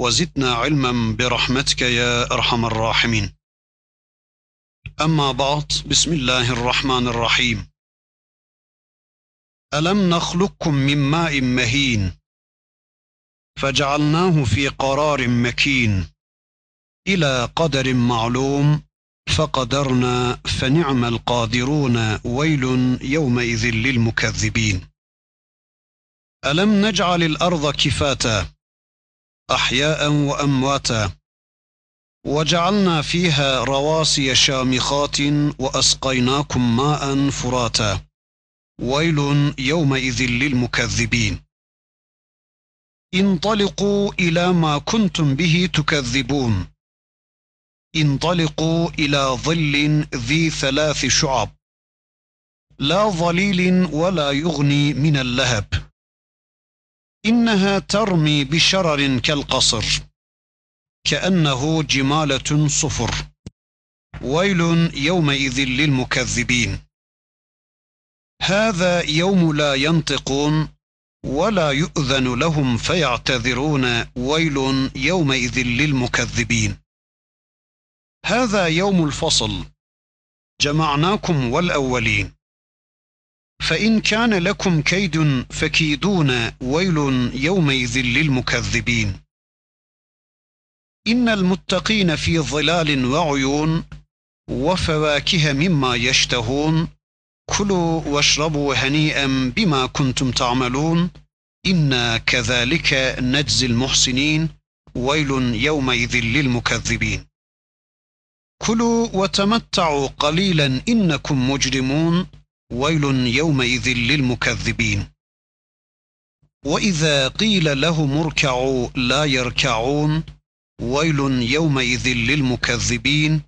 وزدنا علما برحمتك يا أرحم الراحمين. أما بعد بسم الله الرحمن الرحيم. ألم نخلقكم من ماء مهين فجعلناه في قرار مكين إلى قدر معلوم فقدرنا فنعم القادرون ويل يومئذ للمكذبين. ألم نجعل الأرض كفاتا أحياء وأمواتا. وجعلنا فيها رواسي شامخات وأسقيناكم ماء فراتا. ويل يومئذ للمكذبين. انطلقوا إلى ما كنتم به تكذبون. انطلقوا إلى ظل ذي ثلاث شعب. لا ظليل ولا يغني من اللهب. إنها ترمي بشرر كالقصر كأنه جمالة صفر. ويل يومئذ للمكذبين. هذا يوم لا ينطقون ولا يؤذن لهم فيعتذرون ويل يومئذ للمكذبين. هذا يوم الفصل. جمعناكم والأولين. فإن كان لكم كيد فكيدون ويل يومئذ للمكذبين. إن المتقين في ظلال وعيون وفواكه مما يشتهون. كلوا واشربوا هنيئا بما كنتم تعملون. أنا كذلك نجزي المحسنين. ويل يومئذ للمكذبين. كلوا وتمتعوا قليلا إنكم مجرمون. ويل يومئذ للمكذبين واذا قيل لهم اركعوا لا يركعون ويل يومئذ للمكذبين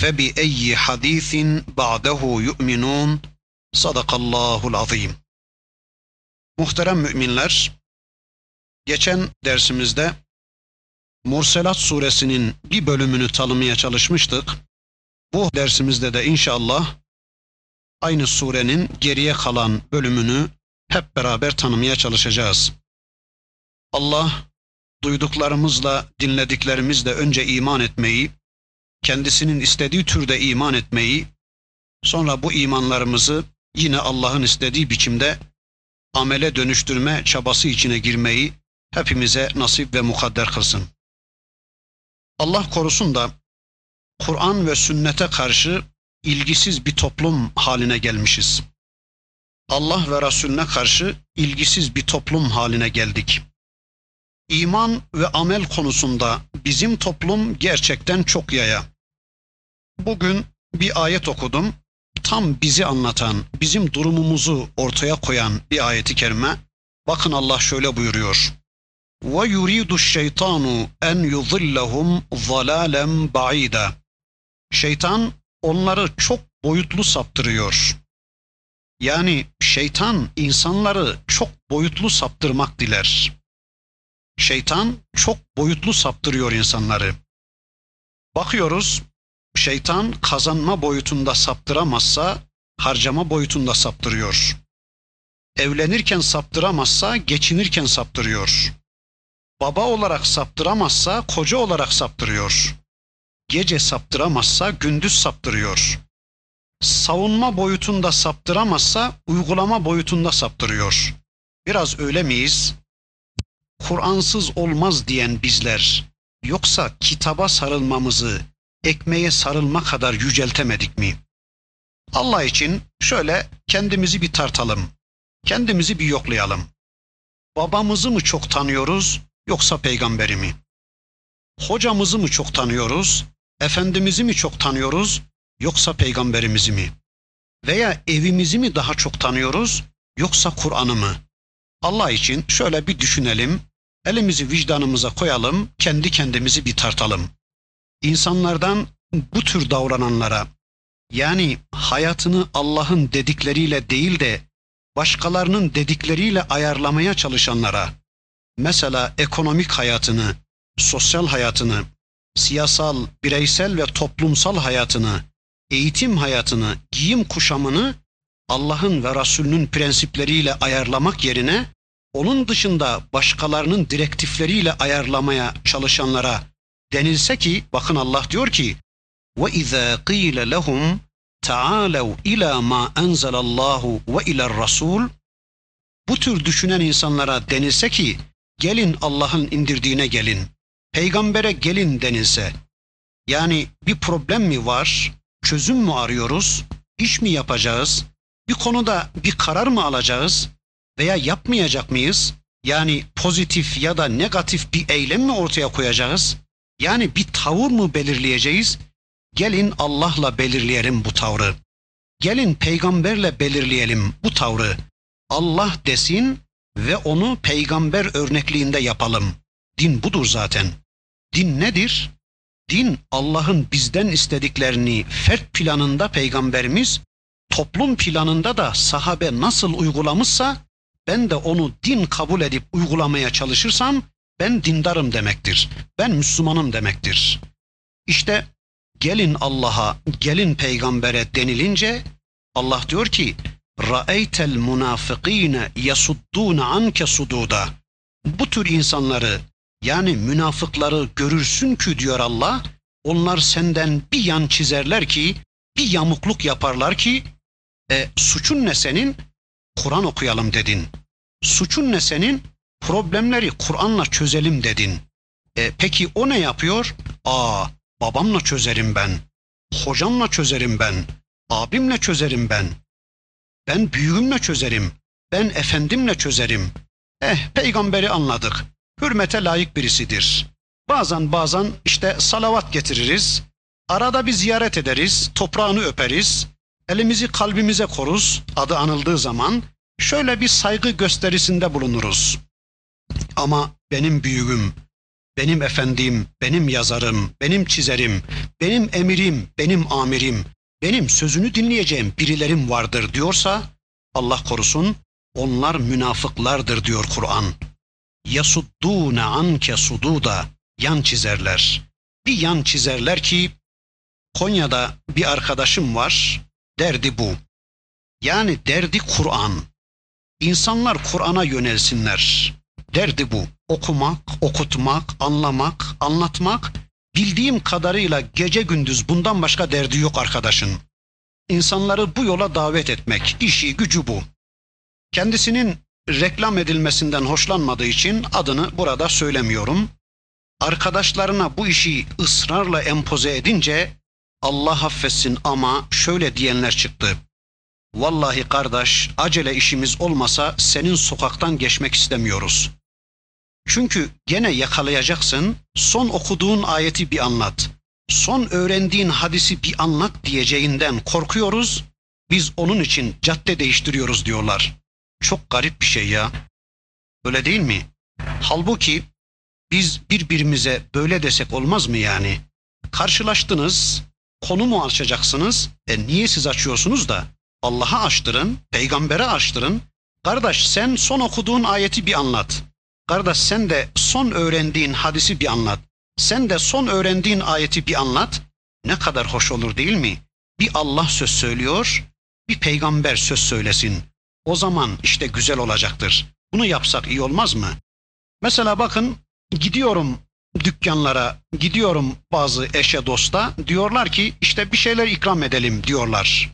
فباي حديث بعده يؤمنون Sadakallahul azim. Muhterem müminler, geçen dersimizde Murselat suresinin bir bölümünü tanımaya çalışmıştık. Bu dersimizde de inşallah aynı surenin geriye kalan bölümünü hep beraber tanımaya çalışacağız. Allah duyduklarımızla, dinlediklerimizle önce iman etmeyi, kendisinin istediği türde iman etmeyi, sonra bu imanlarımızı yine Allah'ın istediği biçimde amele dönüştürme çabası içine girmeyi hepimize nasip ve mukadder kılsın. Allah korusun da Kur'an ve sünnete karşı ilgisiz bir toplum haline gelmişiz. Allah ve Resulüne karşı ilgisiz bir toplum haline geldik. İman ve amel konusunda bizim toplum gerçekten çok yaya. Bugün bir ayet okudum. Tam bizi anlatan, bizim durumumuzu ortaya koyan bir ayeti kerime. Bakın Allah şöyle buyuruyor. Ve yuridu şeytanu en yudillahum zalalen ba'ida. Şeytan onları çok boyutlu saptırıyor. Yani şeytan insanları çok boyutlu saptırmak diler. Şeytan çok boyutlu saptırıyor insanları. Bakıyoruz şeytan kazanma boyutunda saptıramazsa harcama boyutunda saptırıyor. Evlenirken saptıramazsa geçinirken saptırıyor. Baba olarak saptıramazsa koca olarak saptırıyor. Gece saptıramazsa gündüz saptırıyor. Savunma boyutunda saptıramazsa uygulama boyutunda saptırıyor. Biraz öyle miyiz? Kur'ansız olmaz diyen bizler yoksa kitaba sarılmamızı ekmeğe sarılma kadar yüceltemedik mi? Allah için şöyle kendimizi bir tartalım. Kendimizi bir yoklayalım. Babamızı mı çok tanıyoruz yoksa peygamberi mi? Hocamızı mı çok tanıyoruz? Efendimiz'i mi çok tanıyoruz yoksa peygamberimizi mi? Veya evimizi mi daha çok tanıyoruz yoksa Kur'an'ı mı? Allah için şöyle bir düşünelim. elimizi vicdanımıza koyalım, kendi kendimizi bir tartalım. İnsanlardan bu tür davrananlara, yani hayatını Allah'ın dedikleriyle değil de başkalarının dedikleriyle ayarlamaya çalışanlara, mesela ekonomik hayatını, sosyal hayatını, siyasal, bireysel ve toplumsal hayatını, eğitim hayatını, giyim kuşamını Allah'ın ve Resulünün prensipleriyle ayarlamak yerine onun dışında başkalarının direktifleriyle ayarlamaya çalışanlara denilse ki bakın Allah diyor ki ve izâ qîle lehum ta'âlev ilâ mâ enzelallahu ve iler rasul bu tür düşünen insanlara denilse ki gelin Allah'ın indirdiğine gelin peygambere gelin denilse yani bir problem mi var çözüm mü arıyoruz iş mi yapacağız bir konuda bir karar mı alacağız veya yapmayacak mıyız? Yani pozitif ya da negatif bir eylem mi ortaya koyacağız? Yani bir tavır mı belirleyeceğiz? Gelin Allah'la belirleyelim bu tavrı. Gelin peygamberle belirleyelim bu tavrı. Allah desin ve onu peygamber örnekliğinde yapalım. Din budur zaten. Din nedir? Din Allah'ın bizden istediklerini fert planında peygamberimiz, toplum planında da sahabe nasıl uygulamışsa ben de onu din kabul edip uygulamaya çalışırsam ben dindarım demektir. Ben Müslümanım demektir. İşte gelin Allah'a, gelin peygambere denilince Allah diyor ki ra'eytel munafikine yasuddun anke sududa. Bu tür insanları yani münafıkları görürsün ki diyor Allah, onlar senden bir yan çizerler ki, bir yamukluk yaparlar ki, e, suçun ne senin? Kur'an okuyalım dedin. Suçun ne senin? Problemleri Kur'an'la çözelim dedin. E, peki o ne yapıyor? Aa, babamla çözerim ben. Hocamla çözerim ben. Abimle çözerim ben. Ben büyüğümle çözerim. Ben efendimle çözerim. Eh, peygamberi anladık. Hürmete layık birisidir. Bazen bazen işte salavat getiririz. Arada bir ziyaret ederiz, toprağını öperiz. Elimizi kalbimize koruz adı anıldığı zaman şöyle bir saygı gösterisinde bulunuruz. Ama benim büyüğüm, benim efendim, benim yazarım, benim çizerim, benim emirim, benim amirim, benim sözünü dinleyeceğim birilerim vardır diyorsa Allah korusun onlar münafıklardır diyor Kur'an. Yasuddûne anke sududa yan çizerler. Bir yan çizerler ki Konya'da bir arkadaşım var. Derdi bu. Yani derdi Kur'an. İnsanlar Kur'an'a yönelsinler. Derdi bu. Okumak, okutmak, anlamak, anlatmak. Bildiğim kadarıyla gece gündüz bundan başka derdi yok arkadaşın. İnsanları bu yola davet etmek, işi gücü bu. Kendisinin reklam edilmesinden hoşlanmadığı için adını burada söylemiyorum. Arkadaşlarına bu işi ısrarla empoze edince Allah affetsin ama şöyle diyenler çıktı. Vallahi kardeş acele işimiz olmasa senin sokaktan geçmek istemiyoruz. Çünkü gene yakalayacaksın, son okuduğun ayeti bir anlat. Son öğrendiğin hadisi bir anlat diyeceğinden korkuyoruz. Biz onun için cadde değiştiriyoruz diyorlar. Çok garip bir şey ya. Öyle değil mi? Halbuki biz birbirimize böyle desek olmaz mı yani? Karşılaştınız, konu mu açacaksınız? E niye siz açıyorsunuz da? Allah'a açtırın, peygambere açtırın. Kardeş sen son okuduğun ayeti bir anlat. Kardeş sen de son öğrendiğin hadisi bir anlat. Sen de son öğrendiğin ayeti bir anlat. Ne kadar hoş olur değil mi? Bir Allah söz söylüyor, bir peygamber söz söylesin. O zaman işte güzel olacaktır. Bunu yapsak iyi olmaz mı? Mesela bakın gidiyorum dükkanlara, gidiyorum bazı eşe dosta. Diyorlar ki işte bir şeyler ikram edelim diyorlar.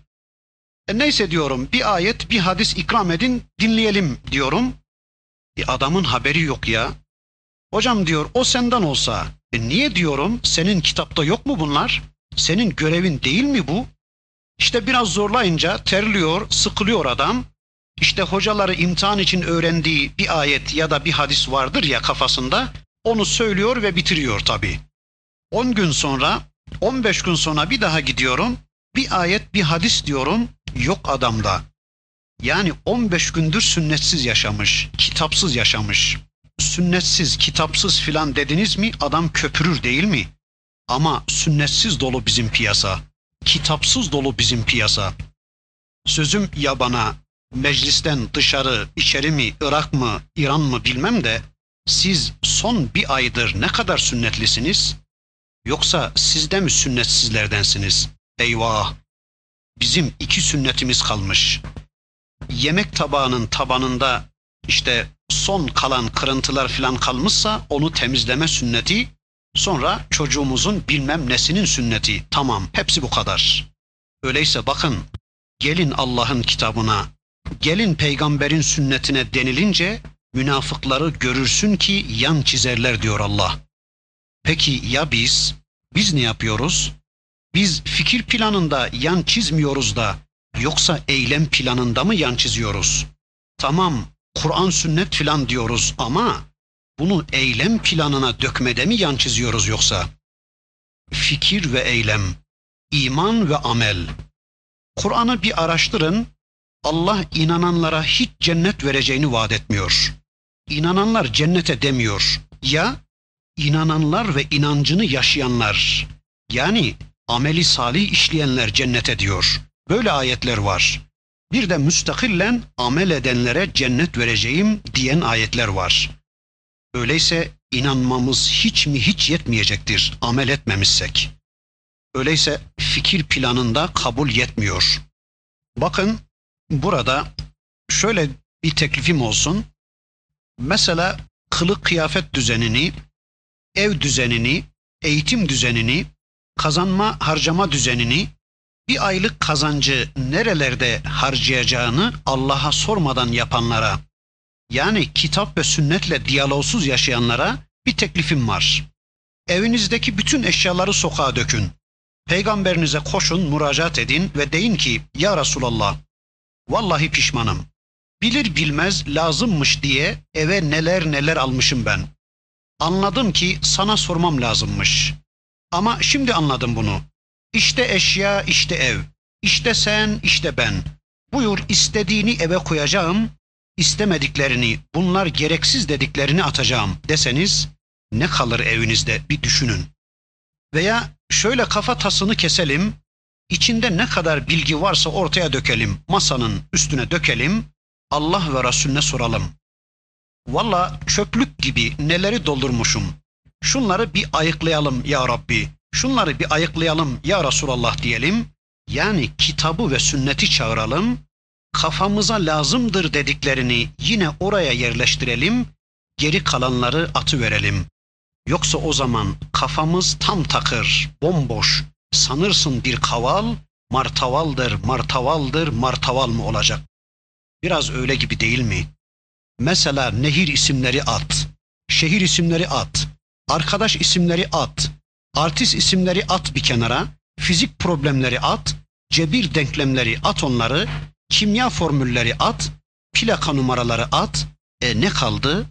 E neyse diyorum bir ayet bir hadis ikram edin dinleyelim diyorum. Bir adamın haberi yok ya. Hocam diyor o senden olsa e niye diyorum senin kitapta yok mu bunlar? Senin görevin değil mi bu? İşte biraz zorlayınca terliyor, sıkılıyor adam. İşte hocaları imtihan için öğrendiği bir ayet ya da bir hadis vardır ya kafasında. Onu söylüyor ve bitiriyor tabii. 10 gün sonra, 15 gün sonra bir daha gidiyorum. Bir ayet, bir hadis diyorum. Yok adamda. Yani 15 gündür sünnetsiz yaşamış, kitapsız yaşamış. sünnetsiz, kitapsız filan dediniz mi adam köpürür değil mi? Ama sünnetsiz dolu bizim piyasa. Kitapsız dolu bizim piyasa. Sözüm yabana, meclisten dışarı, içeri mi, Irak mı, İran mı bilmem de siz son bir aydır ne kadar sünnetlisiniz? Yoksa siz de mi sünnetsizlerdensiniz? Eyvah! Bizim iki sünnetimiz kalmış. Yemek tabağının tabanında işte son kalan kırıntılar falan kalmışsa onu temizleme sünneti, sonra çocuğumuzun bilmem nesinin sünneti. Tamam, hepsi bu kadar. Öyleyse bakın, gelin Allah'ın kitabına, gelin peygamberin sünnetine denilince münafıkları görürsün ki yan çizerler diyor Allah. Peki ya biz? Biz ne yapıyoruz? Biz fikir planında yan çizmiyoruz da yoksa eylem planında mı yan çiziyoruz? Tamam Kur'an sünnet filan diyoruz ama bunu eylem planına dökmede mi yan çiziyoruz yoksa? Fikir ve eylem, iman ve amel. Kur'an'ı bir araştırın. Allah inananlara hiç cennet vereceğini vaat etmiyor. İnananlar cennete demiyor. Ya inananlar ve inancını yaşayanlar yani ameli salih işleyenler cennete diyor. Böyle ayetler var. Bir de müstakillen amel edenlere cennet vereceğim diyen ayetler var. Öyleyse inanmamız hiç mi hiç yetmeyecektir amel etmemişsek. Öyleyse fikir planında kabul yetmiyor. Bakın burada şöyle bir teklifim olsun. Mesela kılık kıyafet düzenini, ev düzenini, eğitim düzenini, kazanma harcama düzenini, bir aylık kazancı nerelerde harcayacağını Allah'a sormadan yapanlara, yani kitap ve sünnetle diyalogsuz yaşayanlara bir teklifim var. Evinizdeki bütün eşyaları sokağa dökün. Peygamberinize koşun, müracaat edin ve deyin ki, Ya Resulallah, vallahi pişmanım. Bilir bilmez lazımmış diye eve neler neler almışım ben. Anladım ki sana sormam lazımmış. Ama şimdi anladım bunu. İşte eşya, işte ev. İşte sen, işte ben. Buyur istediğini eve koyacağım, istemediklerini, bunlar gereksiz dediklerini atacağım deseniz ne kalır evinizde bir düşünün. Veya şöyle kafa tasını keselim, içinde ne kadar bilgi varsa ortaya dökelim, masanın üstüne dökelim, Allah ve Resulüne soralım. Valla çöplük gibi neleri doldurmuşum. Şunları bir ayıklayalım ya Rabbi. Şunları bir ayıklayalım ya Resulallah diyelim. Yani kitabı ve sünneti çağıralım. Kafamıza lazımdır dediklerini yine oraya yerleştirelim. Geri kalanları atı verelim. Yoksa o zaman kafamız tam takır, bomboş. Sanırsın bir kaval, martavaldır, martavaldır, martaval mı olacak? Biraz öyle gibi değil mi? Mesela nehir isimleri at, şehir isimleri at, arkadaş isimleri at, artist isimleri at bir kenara, fizik problemleri at, cebir denklemleri at onları, kimya formülleri at, plaka numaraları at. E ne kaldı?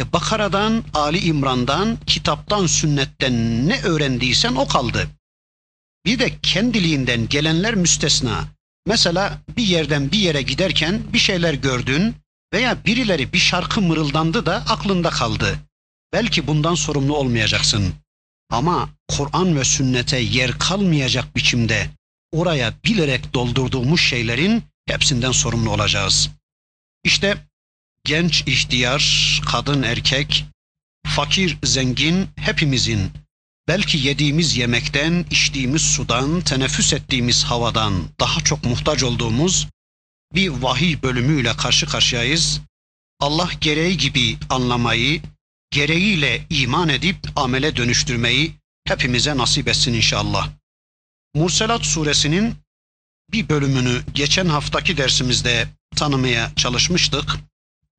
E Bakara'dan, Ali İmran'dan, kitaptan, sünnetten ne öğrendiysen o kaldı. Bir de kendiliğinden gelenler müstesna. Mesela bir yerden bir yere giderken bir şeyler gördün veya birileri bir şarkı mırıldandı da aklında kaldı. Belki bundan sorumlu olmayacaksın. Ama Kur'an ve sünnete yer kalmayacak biçimde oraya bilerek doldurduğumuz şeylerin hepsinden sorumlu olacağız. İşte genç ihtiyar, kadın erkek, fakir zengin hepimizin belki yediğimiz yemekten, içtiğimiz sudan, teneffüs ettiğimiz havadan daha çok muhtaç olduğumuz bir vahiy bölümüyle karşı karşıyayız. Allah gereği gibi anlamayı, gereğiyle iman edip amele dönüştürmeyi hepimize nasip etsin inşallah. Murselat suresinin bir bölümünü geçen haftaki dersimizde tanımaya çalışmıştık.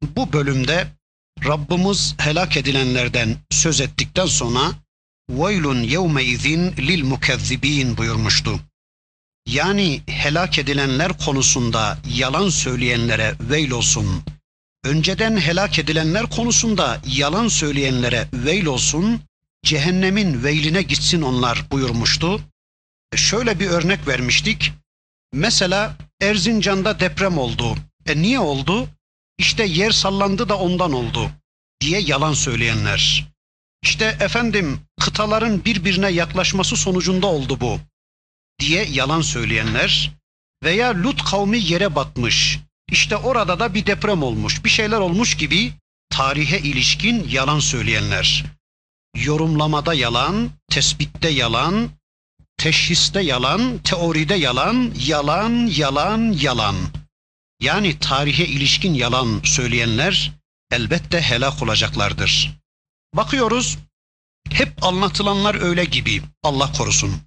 Bu bölümde Rabbimiz helak edilenlerden söz ettikten sonra وَيْلٌ يَوْمَئِذٍ لِلْمُكَذِّب۪ينَ buyurmuştu. Yani helak edilenler konusunda yalan söyleyenlere veil olsun. Önceden helak edilenler konusunda yalan söyleyenlere veil olsun. Cehennemin veyline gitsin onlar buyurmuştu. Şöyle bir örnek vermiştik. Mesela Erzincan'da deprem oldu. E niye oldu? İşte yer sallandı da ondan oldu. diye yalan söyleyenler. İşte efendim kıtaların birbirine yaklaşması sonucunda oldu bu diye yalan söyleyenler veya Lut kavmi yere batmış. İşte orada da bir deprem olmuş, bir şeyler olmuş gibi tarihe ilişkin yalan söyleyenler. Yorumlamada yalan, tespitte yalan, teşhiste yalan, teoride yalan, yalan, yalan, yalan. Yani tarihe ilişkin yalan söyleyenler elbette helak olacaklardır. Bakıyoruz hep anlatılanlar öyle gibi Allah korusun.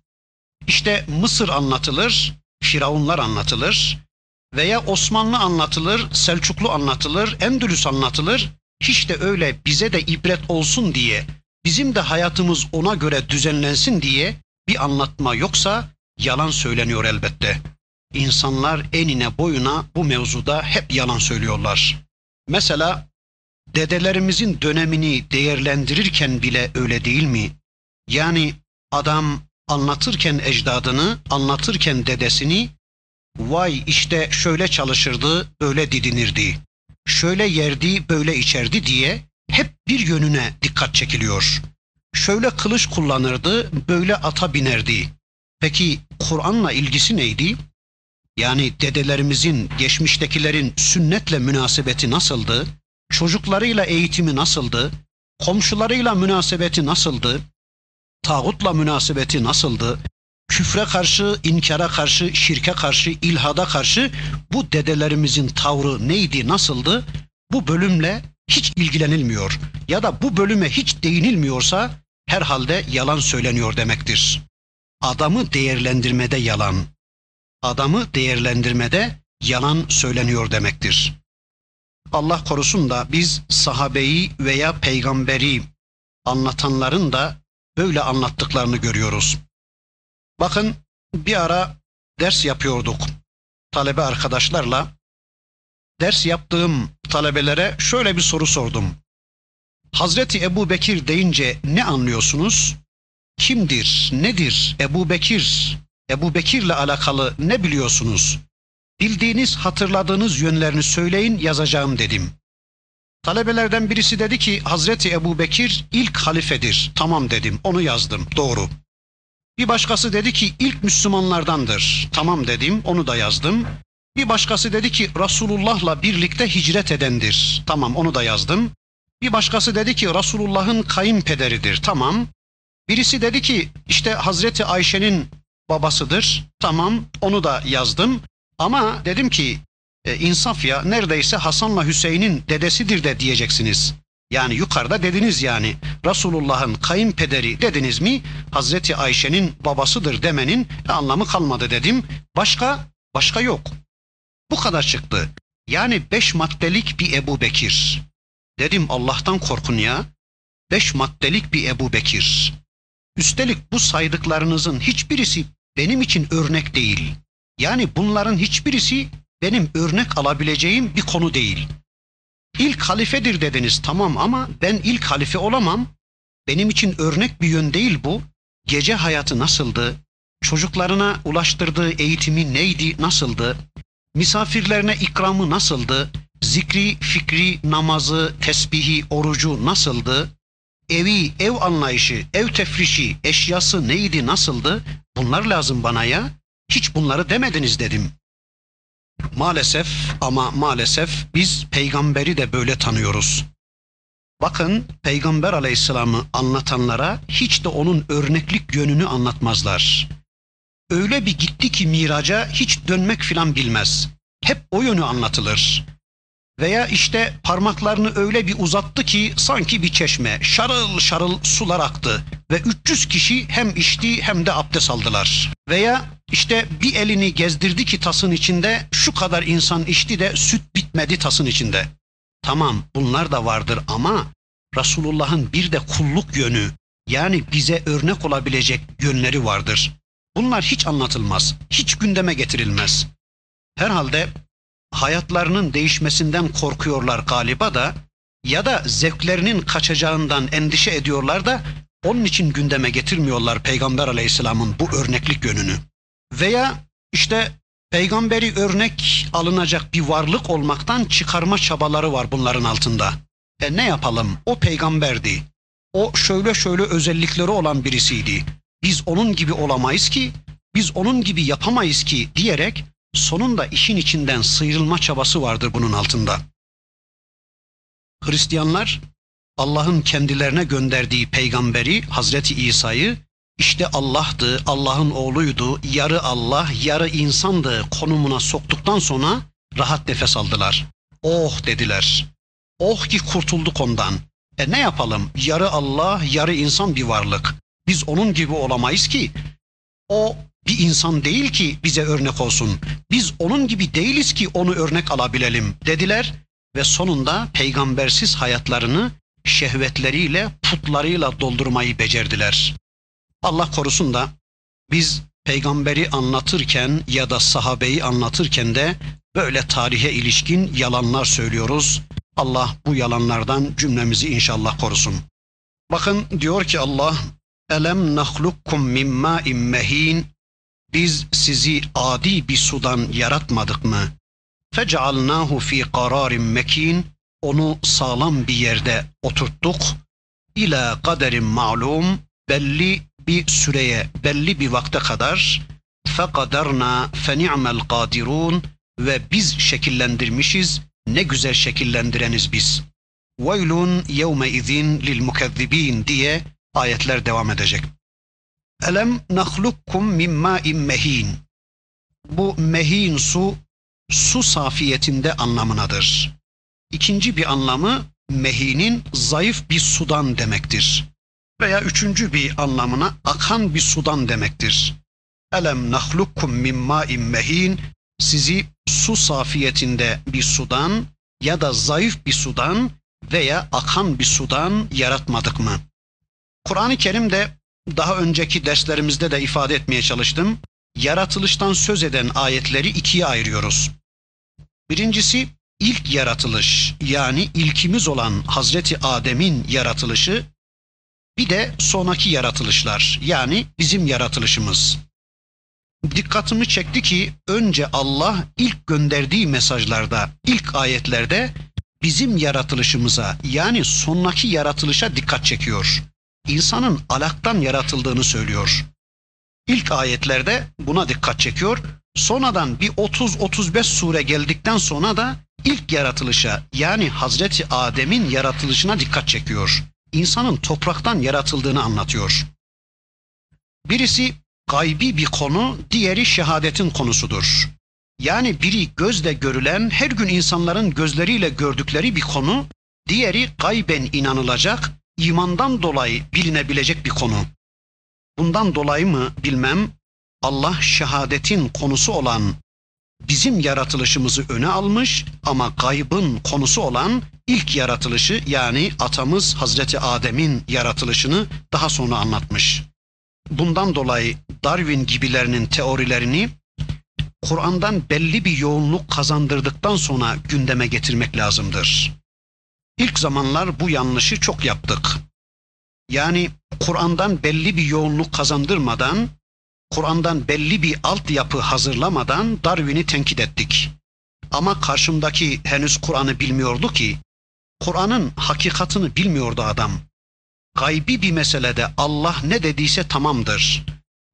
İşte Mısır anlatılır, Firavunlar anlatılır veya Osmanlı anlatılır, Selçuklu anlatılır, Endülüs anlatılır. Hiç de öyle bize de ibret olsun diye, bizim de hayatımız ona göre düzenlensin diye bir anlatma yoksa yalan söyleniyor elbette. İnsanlar enine boyuna bu mevzuda hep yalan söylüyorlar. Mesela dedelerimizin dönemini değerlendirirken bile öyle değil mi? Yani adam anlatırken ecdadını, anlatırken dedesini vay işte şöyle çalışırdı, böyle didinirdi. Şöyle yerdi, böyle içerdi diye hep bir yönüne dikkat çekiliyor. Şöyle kılıç kullanırdı, böyle ata binerdi. Peki Kur'an'la ilgisi neydi? Yani dedelerimizin, geçmiştekilerin sünnetle münasebeti nasıldı? Çocuklarıyla eğitimi nasıldı? Komşularıyla münasebeti nasıldı? Tağutla münasebeti nasıldı? Küfre karşı, inkara karşı, şirke karşı, ilhada karşı bu dedelerimizin tavrı neydi, nasıldı? Bu bölümle hiç ilgilenilmiyor ya da bu bölüme hiç değinilmiyorsa herhalde yalan söyleniyor demektir. Adamı değerlendirmede yalan, adamı değerlendirmede yalan söyleniyor demektir. Allah korusun da biz sahabeyi veya peygamberi anlatanların da böyle anlattıklarını görüyoruz. Bakın bir ara ders yapıyorduk talebe arkadaşlarla. Ders yaptığım talebelere şöyle bir soru sordum. Hazreti Ebu Bekir deyince ne anlıyorsunuz? Kimdir, nedir Ebu Bekir? Ebu Bekir'le alakalı ne biliyorsunuz? Bildiğiniz, hatırladığınız yönlerini söyleyin yazacağım dedim. Talebelerden birisi dedi ki Hazreti Ebu Bekir ilk halifedir. Tamam dedim onu yazdım doğru. Bir başkası dedi ki ilk Müslümanlardandır. Tamam dedim onu da yazdım. Bir başkası dedi ki Resulullah'la birlikte hicret edendir. Tamam onu da yazdım. Bir başkası dedi ki Resulullah'ın kayınpederidir. Tamam. Birisi dedi ki işte Hazreti Ayşe'nin babasıdır. Tamam onu da yazdım. Ama dedim ki e, insaf ya neredeyse Hasan'la Hüseyin'in dedesidir de diyeceksiniz. Yani yukarıda dediniz yani Resulullah'ın kayınpederi dediniz mi Hazreti Ayşe'nin babasıdır demenin anlamı kalmadı dedim. Başka başka yok. Bu kadar çıktı. Yani beş maddelik bir Ebu Bekir. Dedim Allah'tan korkun ya. Beş maddelik bir Ebu Bekir. Üstelik bu saydıklarınızın hiçbirisi benim için örnek değil. Yani bunların hiçbirisi benim örnek alabileceğim bir konu değil. İlk halifedir dediniz tamam ama ben ilk halife olamam. Benim için örnek bir yön değil bu. Gece hayatı nasıldı? Çocuklarına ulaştırdığı eğitimi neydi, nasıldı? Misafirlerine ikramı nasıldı? Zikri, fikri, namazı, tesbihi, orucu nasıldı? Evi, ev anlayışı, ev tefrişi, eşyası neydi, nasıldı? Bunlar lazım bana ya. Hiç bunları demediniz dedim. Maalesef ama maalesef biz peygamberi de böyle tanıyoruz. Bakın peygamber aleyhisselamı anlatanlara hiç de onun örneklik yönünü anlatmazlar. Öyle bir gitti ki miraca hiç dönmek filan bilmez. Hep o yönü anlatılır. Veya işte parmaklarını öyle bir uzattı ki sanki bir çeşme şarıl şarıl sular aktı ve 300 kişi hem içti hem de abdest aldılar. Veya işte bir elini gezdirdi ki tasın içinde şu kadar insan içti de süt bitmedi tasın içinde. Tamam bunlar da vardır ama Resulullah'ın bir de kulluk yönü yani bize örnek olabilecek yönleri vardır. Bunlar hiç anlatılmaz, hiç gündeme getirilmez. Herhalde hayatlarının değişmesinden korkuyorlar galiba da ya da zevklerinin kaçacağından endişe ediyorlar da onun için gündeme getirmiyorlar Peygamber Aleyhisselam'ın bu örneklik yönünü. Veya işte peygamberi örnek alınacak bir varlık olmaktan çıkarma çabaları var bunların altında. E ne yapalım? O peygamberdi. O şöyle şöyle özellikleri olan birisiydi. Biz onun gibi olamayız ki, biz onun gibi yapamayız ki diyerek sonunda işin içinden sıyrılma çabası vardır bunun altında. Hristiyanlar Allah'ın kendilerine gönderdiği peygamberi Hazreti İsa'yı işte Allah'tı, Allah'ın oğluydu, yarı Allah, yarı insandı konumuna soktuktan sonra rahat nefes aldılar. Oh dediler. Oh ki kurtulduk ondan. E ne yapalım? Yarı Allah, yarı insan bir varlık. Biz onun gibi olamayız ki. O bir insan değil ki bize örnek olsun. Biz onun gibi değiliz ki onu örnek alabilelim dediler ve sonunda peygambersiz hayatlarını şehvetleriyle, putlarıyla doldurmayı becerdiler. Allah korusun da biz peygamberi anlatırken ya da sahabeyi anlatırken de böyle tarihe ilişkin yalanlar söylüyoruz. Allah bu yalanlardan cümlemizi inşallah korusun. Bakın diyor ki Allah Elem nahlukkum min ma'in mehin Biz sizi adi bir sudan yaratmadık mı? Fec'alnahu fi kararin mekin Onu sağlam bir yerde oturttuk. İla kaderin ma'lum belli bir süreye, belli bir vakte kadar fekaderna feni'mel kadirun ve biz şekillendirmişiz. Ne güzel şekillendireniz biz. Veylun yevme izin lil mukezzibin diye ayetler devam edecek. Elem nahlukkum min ma'in mehin. Bu mehin su su safiyetinde anlamınadır. İkinci bir anlamı mehinin zayıf bir sudan demektir. Veya üçüncü bir anlamına akan bir sudan demektir. Elem nahlukkum min ma'in mehin sizi su safiyetinde bir sudan ya da zayıf bir sudan veya akan bir sudan yaratmadık mı? Kur'an-ı Kerim'de daha önceki derslerimizde de ifade etmeye çalıştım. Yaratılıştan söz eden ayetleri ikiye ayırıyoruz. Birincisi ilk yaratılış yani ilkimiz olan Hazreti Adem'in yaratılışı bir de sonraki yaratılışlar yani bizim yaratılışımız. Dikkatimi çekti ki önce Allah ilk gönderdiği mesajlarda, ilk ayetlerde bizim yaratılışımıza yani sonraki yaratılışa dikkat çekiyor. İnsanın alaktan yaratıldığını söylüyor. İlk ayetlerde buna dikkat çekiyor. Sonradan bir 30-35 sure geldikten sonra da ilk yaratılışa yani Hazreti Adem'in yaratılışına dikkat çekiyor. İnsanın topraktan yaratıldığını anlatıyor. Birisi gaybi bir konu, diğeri şehadetin konusudur. Yani biri gözle görülen, her gün insanların gözleriyle gördükleri bir konu, diğeri gayben inanılacak, imandan dolayı bilinebilecek bir konu. Bundan dolayı mı bilmem, Allah şehadetin konusu olan bizim yaratılışımızı öne almış ama gaybın konusu olan ilk yaratılışı yani atamız Hazreti Adem'in yaratılışını daha sonra anlatmış. Bundan dolayı Darwin gibilerinin teorilerini Kur'an'dan belli bir yoğunluk kazandırdıktan sonra gündeme getirmek lazımdır. İlk zamanlar bu yanlışı çok yaptık. Yani Kur'an'dan belli bir yoğunluk kazandırmadan, Kur'an'dan belli bir altyapı hazırlamadan Darwin'i tenkit ettik. Ama karşımdaki henüz Kur'an'ı bilmiyordu ki, Kur'an'ın hakikatını bilmiyordu adam. Gaybi bir meselede Allah ne dediyse tamamdır.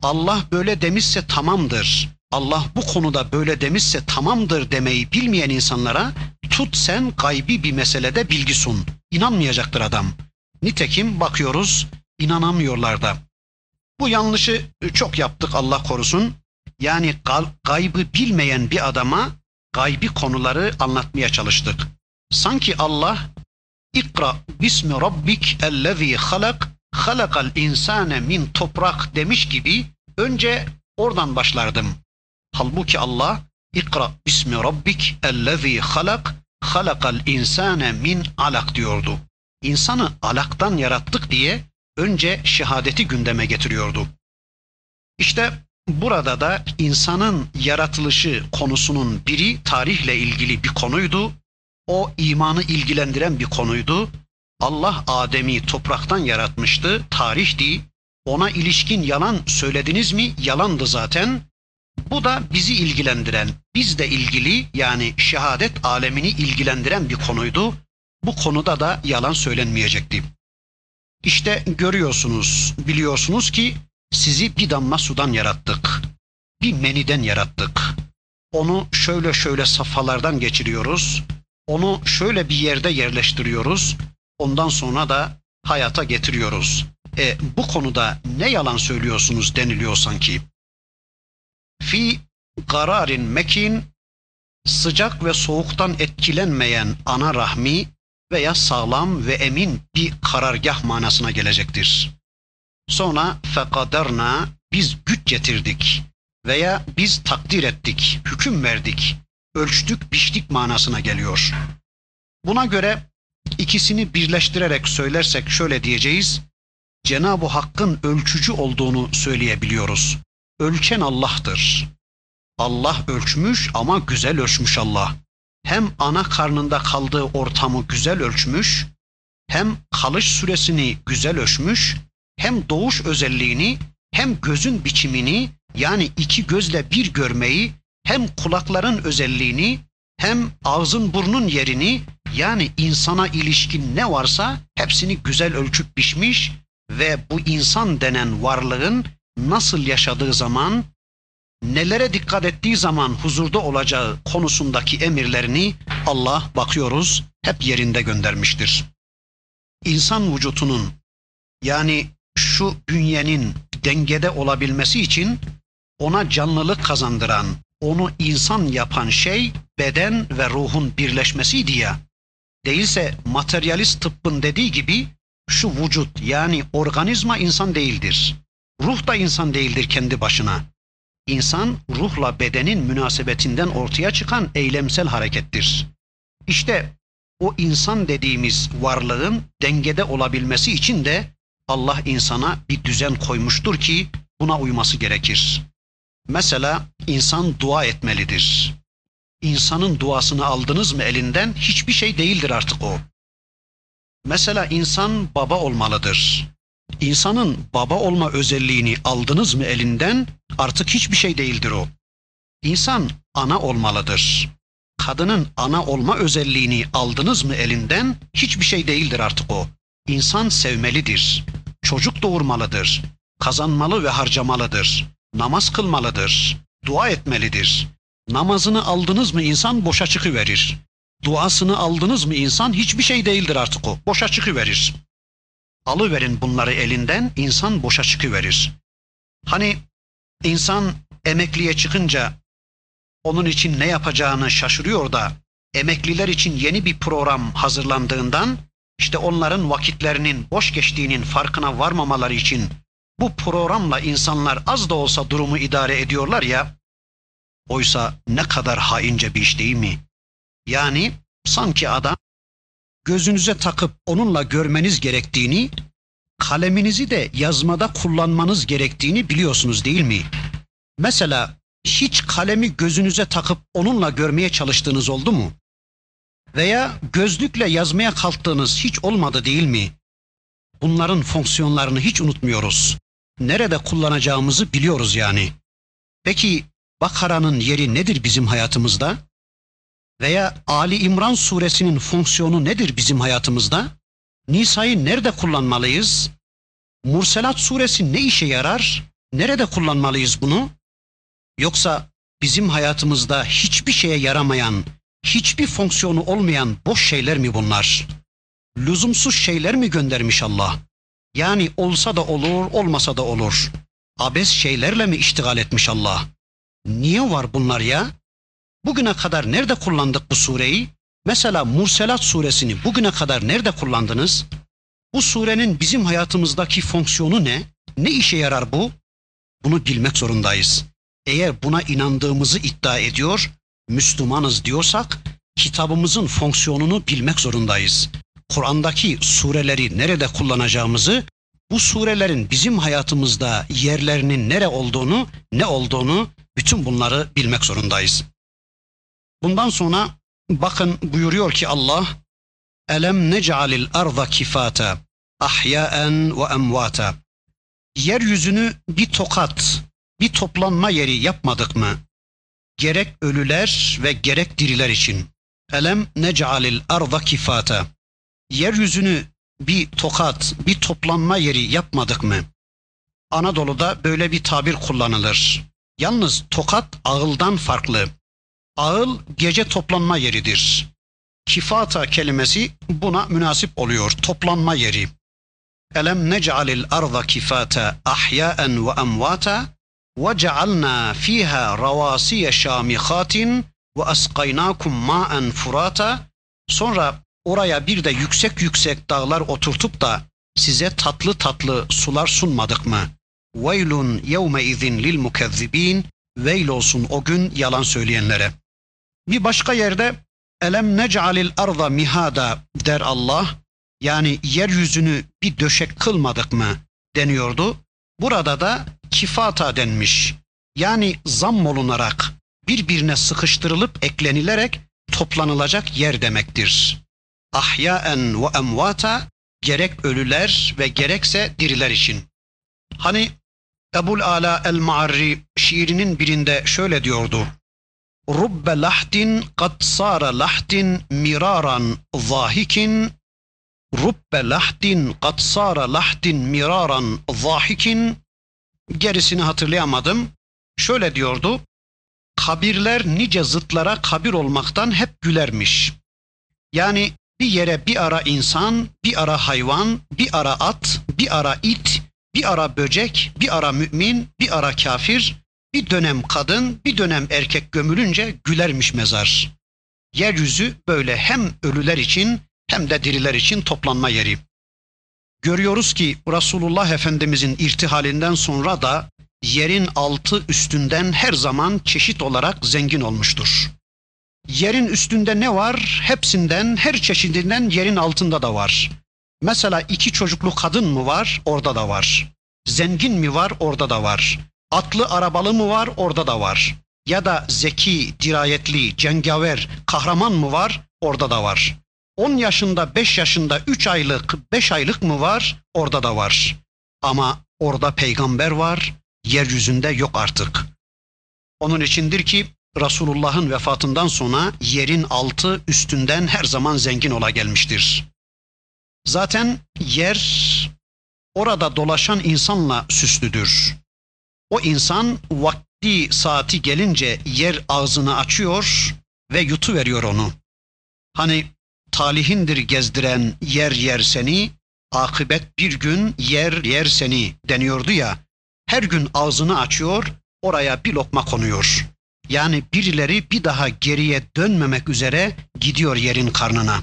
Allah böyle demişse tamamdır. Allah bu konuda böyle demişse tamamdır demeyi bilmeyen insanlara tut sen gaybi bir meselede bilgi sun. İnanmayacaktır adam. Nitekim bakıyoruz inanamıyorlar da. Bu yanlışı çok yaptık Allah korusun. Yani gaybı bilmeyen bir adama gaybi konuları anlatmaya çalıştık. Sanki Allah İkra bismi rabbik ellezî halak halakal insane min toprak demiş gibi önce oradan başlardım. Halbuki Allah İkra bismi rabbik ellezî halak halakal insane min alak diyordu. İnsanı alaktan yarattık diye önce şehadeti gündeme getiriyordu. İşte burada da insanın yaratılışı konusunun biri tarihle ilgili bir konuydu. O imanı ilgilendiren bir konuydu. Allah Adem'i topraktan yaratmıştı, tarihti. Ona ilişkin yalan söylediniz mi? Yalandı zaten. Bu da bizi ilgilendiren, bizle ilgili yani şehadet alemini ilgilendiren bir konuydu. bu konuda da yalan söylenmeyecekti. İşte görüyorsunuz, biliyorsunuz ki sizi bir damla sudan yarattık. Bir meniden yarattık. Onu şöyle şöyle safhalardan geçiriyoruz. Onu şöyle bir yerde yerleştiriyoruz. Ondan sonra da hayata getiriyoruz. E bu konuda ne yalan söylüyorsunuz deniliyor sanki. Fi kararin mekin sıcak ve soğuktan etkilenmeyen ana rahmi veya sağlam ve emin bir karargah manasına gelecektir. Sonra fekaderna biz güç getirdik veya biz takdir ettik, hüküm verdik, ölçtük, biçtik manasına geliyor. Buna göre ikisini birleştirerek söylersek şöyle diyeceğiz. Cenab-ı Hakk'ın ölçücü olduğunu söyleyebiliyoruz. Ölçen Allah'tır. Allah ölçmüş ama güzel ölçmüş Allah. Hem ana karnında kaldığı ortamı güzel ölçmüş, hem kalış süresini güzel ölçmüş, hem doğuş özelliğini, hem gözün biçimini yani iki gözle bir görmeyi, hem kulakların özelliğini, hem ağzın burnun yerini yani insana ilişkin ne varsa hepsini güzel ölçüp biçmiş ve bu insan denen varlığın nasıl yaşadığı zaman nelere dikkat ettiği zaman huzurda olacağı konusundaki emirlerini Allah bakıyoruz hep yerinde göndermiştir. İnsan vücutunun yani şu bünyenin dengede olabilmesi için ona canlılık kazandıran, onu insan yapan şey beden ve ruhun birleşmesiydi ya. Değilse materyalist tıbbın dediği gibi şu vücut yani organizma insan değildir. Ruh da insan değildir kendi başına. İnsan ruhla bedenin münasebetinden ortaya çıkan eylemsel harekettir. İşte o insan dediğimiz varlığın dengede olabilmesi için de Allah insana bir düzen koymuştur ki buna uyması gerekir. Mesela insan dua etmelidir. İnsanın duasını aldınız mı elinden hiçbir şey değildir artık o. Mesela insan baba olmalıdır. İnsanın baba olma özelliğini aldınız mı elinden artık hiçbir şey değildir o. İnsan ana olmalıdır. Kadının ana olma özelliğini aldınız mı elinden hiçbir şey değildir artık o. İnsan sevmelidir. Çocuk doğurmalıdır. Kazanmalı ve harcamalıdır. Namaz kılmalıdır. Dua etmelidir. Namazını aldınız mı insan boşa çıkıverir. Duasını aldınız mı insan hiçbir şey değildir artık o. Boşa çıkıverir. Alıverin bunları elinden insan boşa çıkıverir. Hani insan emekliye çıkınca onun için ne yapacağını şaşırıyor da emekliler için yeni bir program hazırlandığından işte onların vakitlerinin boş geçtiğinin farkına varmamaları için bu programla insanlar az da olsa durumu idare ediyorlar ya oysa ne kadar haince bir iş değil mi? Yani sanki adam gözünüze takıp onunla görmeniz gerektiğini, kaleminizi de yazmada kullanmanız gerektiğini biliyorsunuz değil mi? Mesela hiç kalemi gözünüze takıp onunla görmeye çalıştığınız oldu mu? Veya gözlükle yazmaya kalktığınız hiç olmadı değil mi? Bunların fonksiyonlarını hiç unutmuyoruz. Nerede kullanacağımızı biliyoruz yani. Peki Bakara'nın yeri nedir bizim hayatımızda? Veya Ali İmran suresinin fonksiyonu nedir bizim hayatımızda? Nisa'yı nerede kullanmalıyız? Murselat suresi ne işe yarar? Nerede kullanmalıyız bunu? Yoksa bizim hayatımızda hiçbir şeye yaramayan, hiçbir fonksiyonu olmayan boş şeyler mi bunlar? Lüzumsuz şeyler mi göndermiş Allah? Yani olsa da olur, olmasa da olur. Abes şeylerle mi iştigal etmiş Allah? Niye var bunlar ya? Bugüne kadar nerede kullandık bu sureyi? Mesela Murselat suresini bugüne kadar nerede kullandınız? Bu surenin bizim hayatımızdaki fonksiyonu ne? Ne işe yarar bu? Bunu bilmek zorundayız. Eğer buna inandığımızı iddia ediyor, Müslümanız diyorsak kitabımızın fonksiyonunu bilmek zorundayız. Kur'an'daki sureleri nerede kullanacağımızı, bu surelerin bizim hayatımızda yerlerinin nere olduğunu, ne olduğunu bütün bunları bilmek zorundayız. Bundan sonra bakın buyuruyor ki Allah Elem nec'alil arda kifata ahyaen ve emvata Yeryüzünü bir tokat, bir toplanma yeri yapmadık mı? Gerek ölüler ve gerek diriler için. Elem nec'alil arda kifata yeryüzünü bir tokat, bir toplanma yeri yapmadık mı? Anadolu'da böyle bir tabir kullanılır. Yalnız tokat ağıldan farklı. Ağıl gece toplanma yeridir. Kifata kelimesi buna münasip oluyor. Toplanma yeri. Elem nec'alil arda kifata ahyaen ve emvata ve cealna fiha ravasiye şamihatin ve asqaynakum ma'en furata. Sonra oraya bir de yüksek yüksek dağlar oturtup da size tatlı tatlı sular sunmadık mı? Veylun yevme izin lil mukezzibin. Veil olsun o gün yalan söyleyenlere. Bir başka yerde elem nec'alil arda mihada der Allah. Yani yeryüzünü bir döşek kılmadık mı deniyordu. Burada da kifata denmiş. Yani zam olunarak birbirine sıkıştırılıp eklenilerek toplanılacak yer demektir. Ahyaen ve emvata gerek ölüler ve gerekse diriler için. Hani Ebul Ala el-Ma'arri şiirinin birinde şöyle diyordu. Rubbe lahdin kad sara lahdin miraran zahikin Rubbe lahdin kad sara lahdin miraran zahikin Gerisini hatırlayamadım. Şöyle diyordu. Kabirler nice zıtlara kabir olmaktan hep gülermiş. Yani bir yere bir ara insan, bir ara hayvan, bir ara at, bir ara it, bir ara böcek, bir ara mümin, bir ara kafir, bir dönem kadın, bir dönem erkek gömülünce gülermiş mezar. Yeryüzü böyle hem ölüler için hem de diriler için toplanma yeri. Görüyoruz ki Resulullah Efendimizin irtihalinden sonra da yerin altı üstünden her zaman çeşit olarak zengin olmuştur. Yerin üstünde ne var? Hepsinden, her çeşidinden yerin altında da var. Mesela iki çocuklu kadın mı var? Orada da var. Zengin mi var? Orada da var. Atlı arabalı mı var? Orada da var. Ya da zeki, dirayetli, cengaver, kahraman mı var? Orada da var. 10 yaşında, 5 yaşında, 3 aylık, 5 aylık mı var? Orada da var. Ama orada peygamber var, yeryüzünde yok artık. Onun içindir ki Resulullah'ın vefatından sonra yerin altı üstünden her zaman zengin ola gelmiştir. Zaten yer orada dolaşan insanla süslüdür. O insan vakti saati gelince yer ağzını açıyor ve yutu veriyor onu. Hani talihindir gezdiren yer yer seni, akıbet bir gün yer yer seni deniyordu ya. Her gün ağzını açıyor, oraya bir lokma konuyor. Yani birileri bir daha geriye dönmemek üzere gidiyor yerin karnına.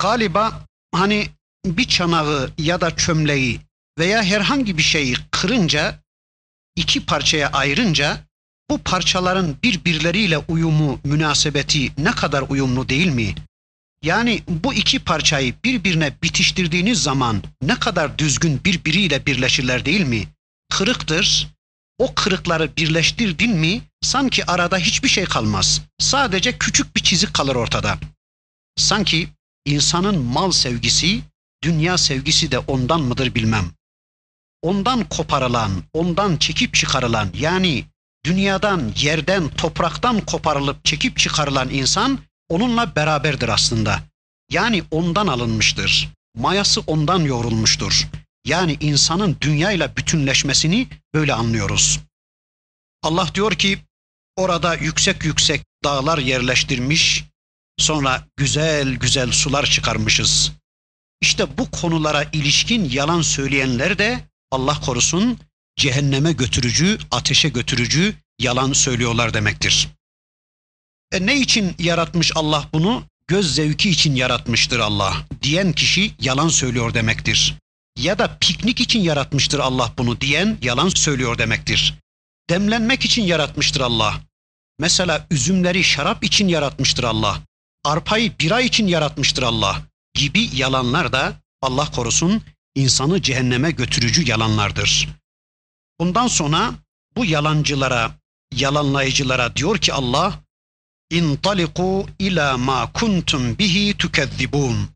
Galiba hani bir çanağı ya da çömleği veya herhangi bir şeyi kırınca, iki parçaya ayırınca bu parçaların birbirleriyle uyumu, münasebeti ne kadar uyumlu değil mi? Yani bu iki parçayı birbirine bitiştirdiğiniz zaman ne kadar düzgün birbiriyle birleşirler değil mi? Kırıktır. O kırıkları birleştirdin mi sanki arada hiçbir şey kalmaz. Sadece küçük bir çizik kalır ortada. Sanki insanın mal sevgisi, dünya sevgisi de ondan mıdır bilmem. Ondan koparılan, ondan çekip çıkarılan yani dünyadan, yerden, topraktan koparılıp çekip çıkarılan insan onunla beraberdir aslında. Yani ondan alınmıştır. Mayası ondan yoğrulmuştur. Yani insanın dünyayla bütünleşmesini böyle anlıyoruz. Allah diyor ki orada yüksek yüksek dağlar yerleştirmiş, sonra güzel güzel sular çıkarmışız. İşte bu konulara ilişkin yalan söyleyenler de Allah korusun cehenneme götürücü, ateşe götürücü yalan söylüyorlar demektir. E ne için yaratmış Allah bunu? Göz zevki için yaratmıştır Allah. Diyen kişi yalan söylüyor demektir. Ya da piknik için yaratmıştır Allah bunu diyen yalan söylüyor demektir. Demlenmek için yaratmıştır Allah. Mesela üzümleri şarap için yaratmıştır Allah. Arpayı bira için yaratmıştır Allah gibi yalanlar da Allah korusun insanı cehenneme götürücü yalanlardır. Bundan sonra bu yalancılara, yalanlayıcılara diyor ki Allah İntaliku ila ma kuntum bihi tukezzibun.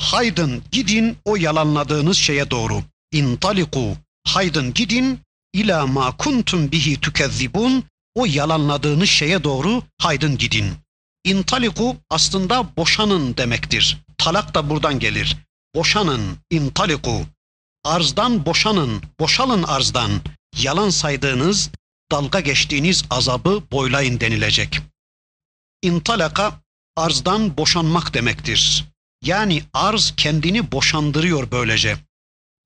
Haydın gidin o yalanladığınız şeye doğru. İntaliku haydın gidin ila ma kuntum bihi tukezzibun. O yalanladığınız şeye doğru haydın gidin. İntaliku aslında boşanın demektir. talak da buradan gelir. Boşanın, intaliku. Arzdan boşanın, boşalın arzdan. Yalan saydığınız, dalga geçtiğiniz azabı boylayın denilecek. İntalaka arzdan boşanmak demektir. Yani arz kendini boşandırıyor böylece.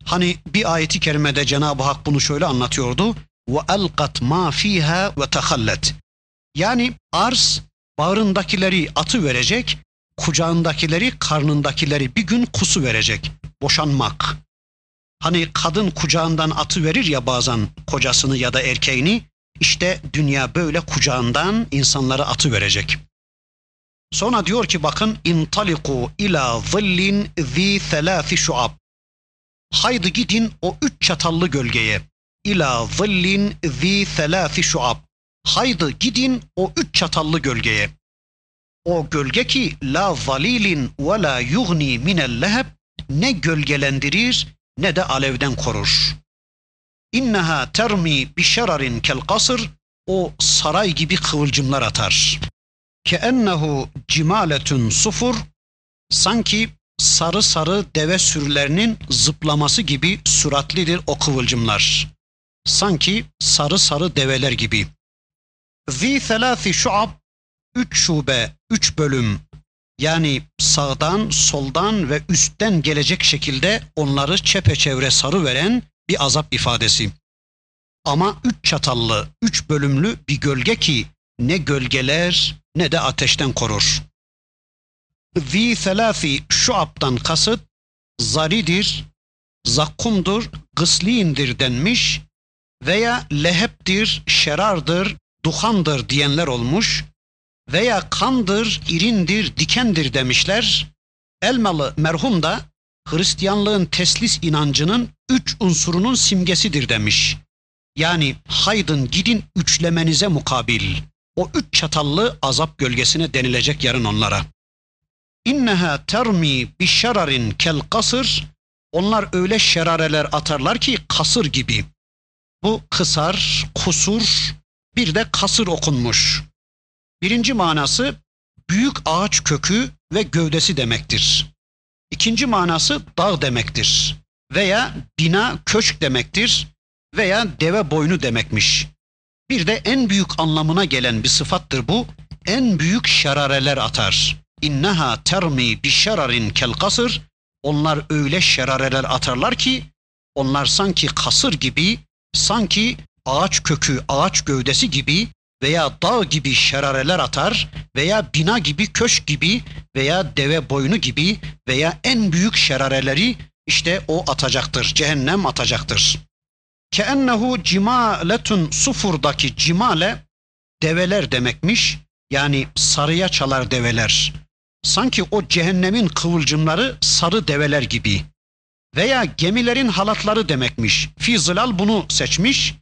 Hani bir ayeti kerimede Cenab-ı Hak bunu şöyle anlatıyordu. Ve elqat ma fiha ve tahallet. Yani arz bağrındakileri atı verecek, kucağındakileri, karnındakileri bir gün kusu verecek. Boşanmak. Hani kadın kucağından atı verir ya bazen kocasını ya da erkeğini. İşte dünya böyle kucağından insanlara atı verecek. Sonra diyor ki bakın intaliku ila zillin zi thelâfi şuab. Haydi gidin o üç çatallı gölgeye. İla zillin zi thelâfi şuab. Haydi gidin o üç çatallı gölgeye. O gölge ki la zalilin ve la yugni minel leheb ne gölgelendirir ne de alevden korur. İnneha termi bi şerarin kel kasır o saray gibi kıvılcımlar atar. Keennehu cimaletun sufur sanki sarı sarı deve sürülerinin zıplaması gibi süratlidir o kıvılcımlar. Sanki sarı sarı develer gibi. Zi thelâthi şuab üç şube, üç bölüm yani sağdan, soldan ve üstten gelecek şekilde onları çepeçevre sarı veren bir azap ifadesi. Ama üç çatallı, üç bölümlü bir gölge ki ne gölgeler ne de ateşten korur. Zi selâfi şuabdan kasıt zaridir, zakkumdur, gısliindir denmiş veya leheptir, şerardır, duhandır diyenler olmuş veya kandır, irindir, dikendir demişler. Elmalı merhum da Hristiyanlığın teslis inancının üç unsurunun simgesidir demiş. Yani haydın gidin üçlemenize mukabil. O üç çatallı azap gölgesine denilecek yarın onlara. İnneha termi bi şerarin kel kasır. Onlar öyle şerareler atarlar ki kasır gibi. Bu kısar, kusur, bir de kasır okunmuş. Birinci manası büyük ağaç kökü ve gövdesi demektir. İkinci manası dağ demektir. Veya bina, köşk demektir. Veya deve boynu demekmiş. Bir de en büyük anlamına gelen bir sıfattır bu. En büyük şerareler atar. İnneha termi bi şerarin kel kasır. Onlar öyle şerareler atarlar ki onlar sanki kasır gibi, sanki ağaç kökü, ağaç gövdesi gibi veya dağ gibi şerareler atar veya bina gibi, köşk gibi veya deve boynu gibi veya en büyük şerareleri işte o atacaktır. Cehennem atacaktır. Keennehu cimaletun sufurdaki cimale develer demekmiş. Yani sarıya çalar develer. Sanki o cehennemin kıvılcımları sarı develer gibi. Veya gemilerin halatları demekmiş. Fizilal bunu seçmiş.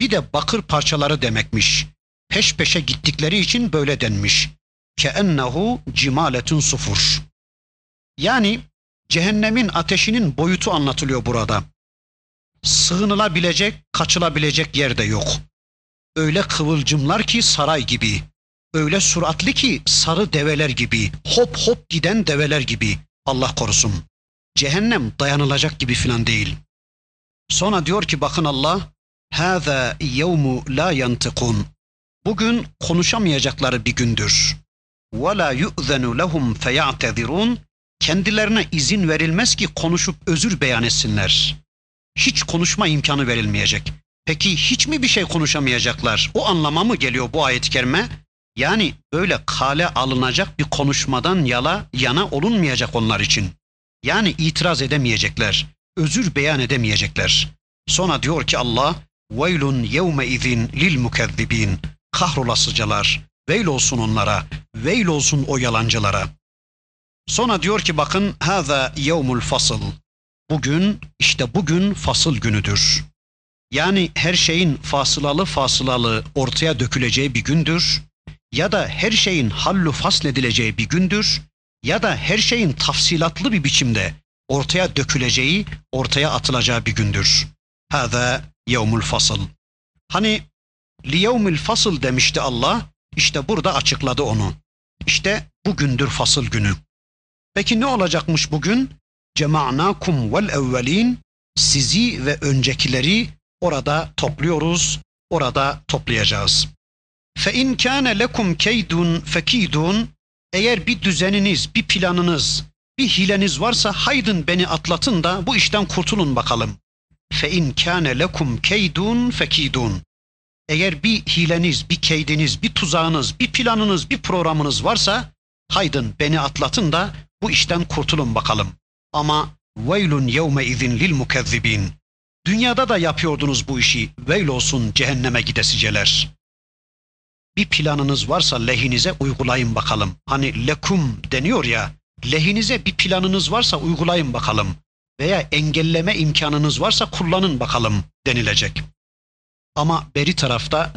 Bir de bakır parçaları demekmiş Peş peşe gittikleri için böyle denmiş. Keennehu cimaletun sufur. Yani cehennemin ateşinin boyutu anlatılıyor burada sığınılabilecek, kaçılabilecek yer de yok. Öyle kıvılcımlar ki saray gibi, öyle suratlı ki sarı develer gibi, hop hop giden develer gibi. Allah korusun. Cehennem dayanılacak gibi filan değil. Sonra diyor ki bakın Allah, هَذَا يَوْمُ لَا يَنْتِقُونَ Bugün konuşamayacakları bir gündür. وَلَا يُؤْذَنُ لَهُمْ فَيَعْتَذِرُونَ Kendilerine izin verilmez ki konuşup özür beyan etsinler hiç konuşma imkanı verilmeyecek. Peki hiç mi bir şey konuşamayacaklar? O anlama mı geliyor bu ayet-i kerime? Yani böyle kale alınacak bir konuşmadan yala yana olunmayacak onlar için. Yani itiraz edemeyecekler, özür beyan edemeyecekler. Sonra diyor ki Allah, "Veylun yevme izin lil mukezzibin." Kahrolasıcalar, veil olsun onlara, veil olsun o yalancılara. Sonra diyor ki bakın, "Hâzâ yevmul fasıl." Bugün işte bugün fasıl günüdür. Yani her şeyin fasılalı fasılalı ortaya döküleceği bir gündür ya da her şeyin hallu fasledileceği bir gündür ya da her şeyin tafsilatlı bir biçimde ortaya döküleceği, ortaya atılacağı bir gündür. Hâzâ yevmul fasıl. Hani liyevmil fasıl demişti Allah, işte burada açıkladı onu. İşte bugündür fasıl günü. Peki ne olacakmış bugün? Cema'nakum vel evvelin sizi ve öncekileri orada topluyoruz, orada toplayacağız. Fe in kana lekum keydun fekidun eğer bir düzeniniz, bir planınız, bir hileniz varsa haydın beni atlatın da bu işten kurtulun bakalım. Fe in kana lekum keydun fekidun. Eğer bir hileniz, bir keydiniz, bir tuzağınız, bir planınız, bir programınız varsa haydın beni atlatın da bu işten kurtulun bakalım. Ama veylun yevme izin lil mukezzibin. Dünyada da yapıyordunuz bu işi. Veil olsun cehenneme gidesiceler. Bir planınız varsa lehinize uygulayın bakalım. Hani lekum deniyor ya. Lehinize bir planınız varsa uygulayın bakalım. Veya engelleme imkanınız varsa kullanın bakalım denilecek. Ama beri tarafta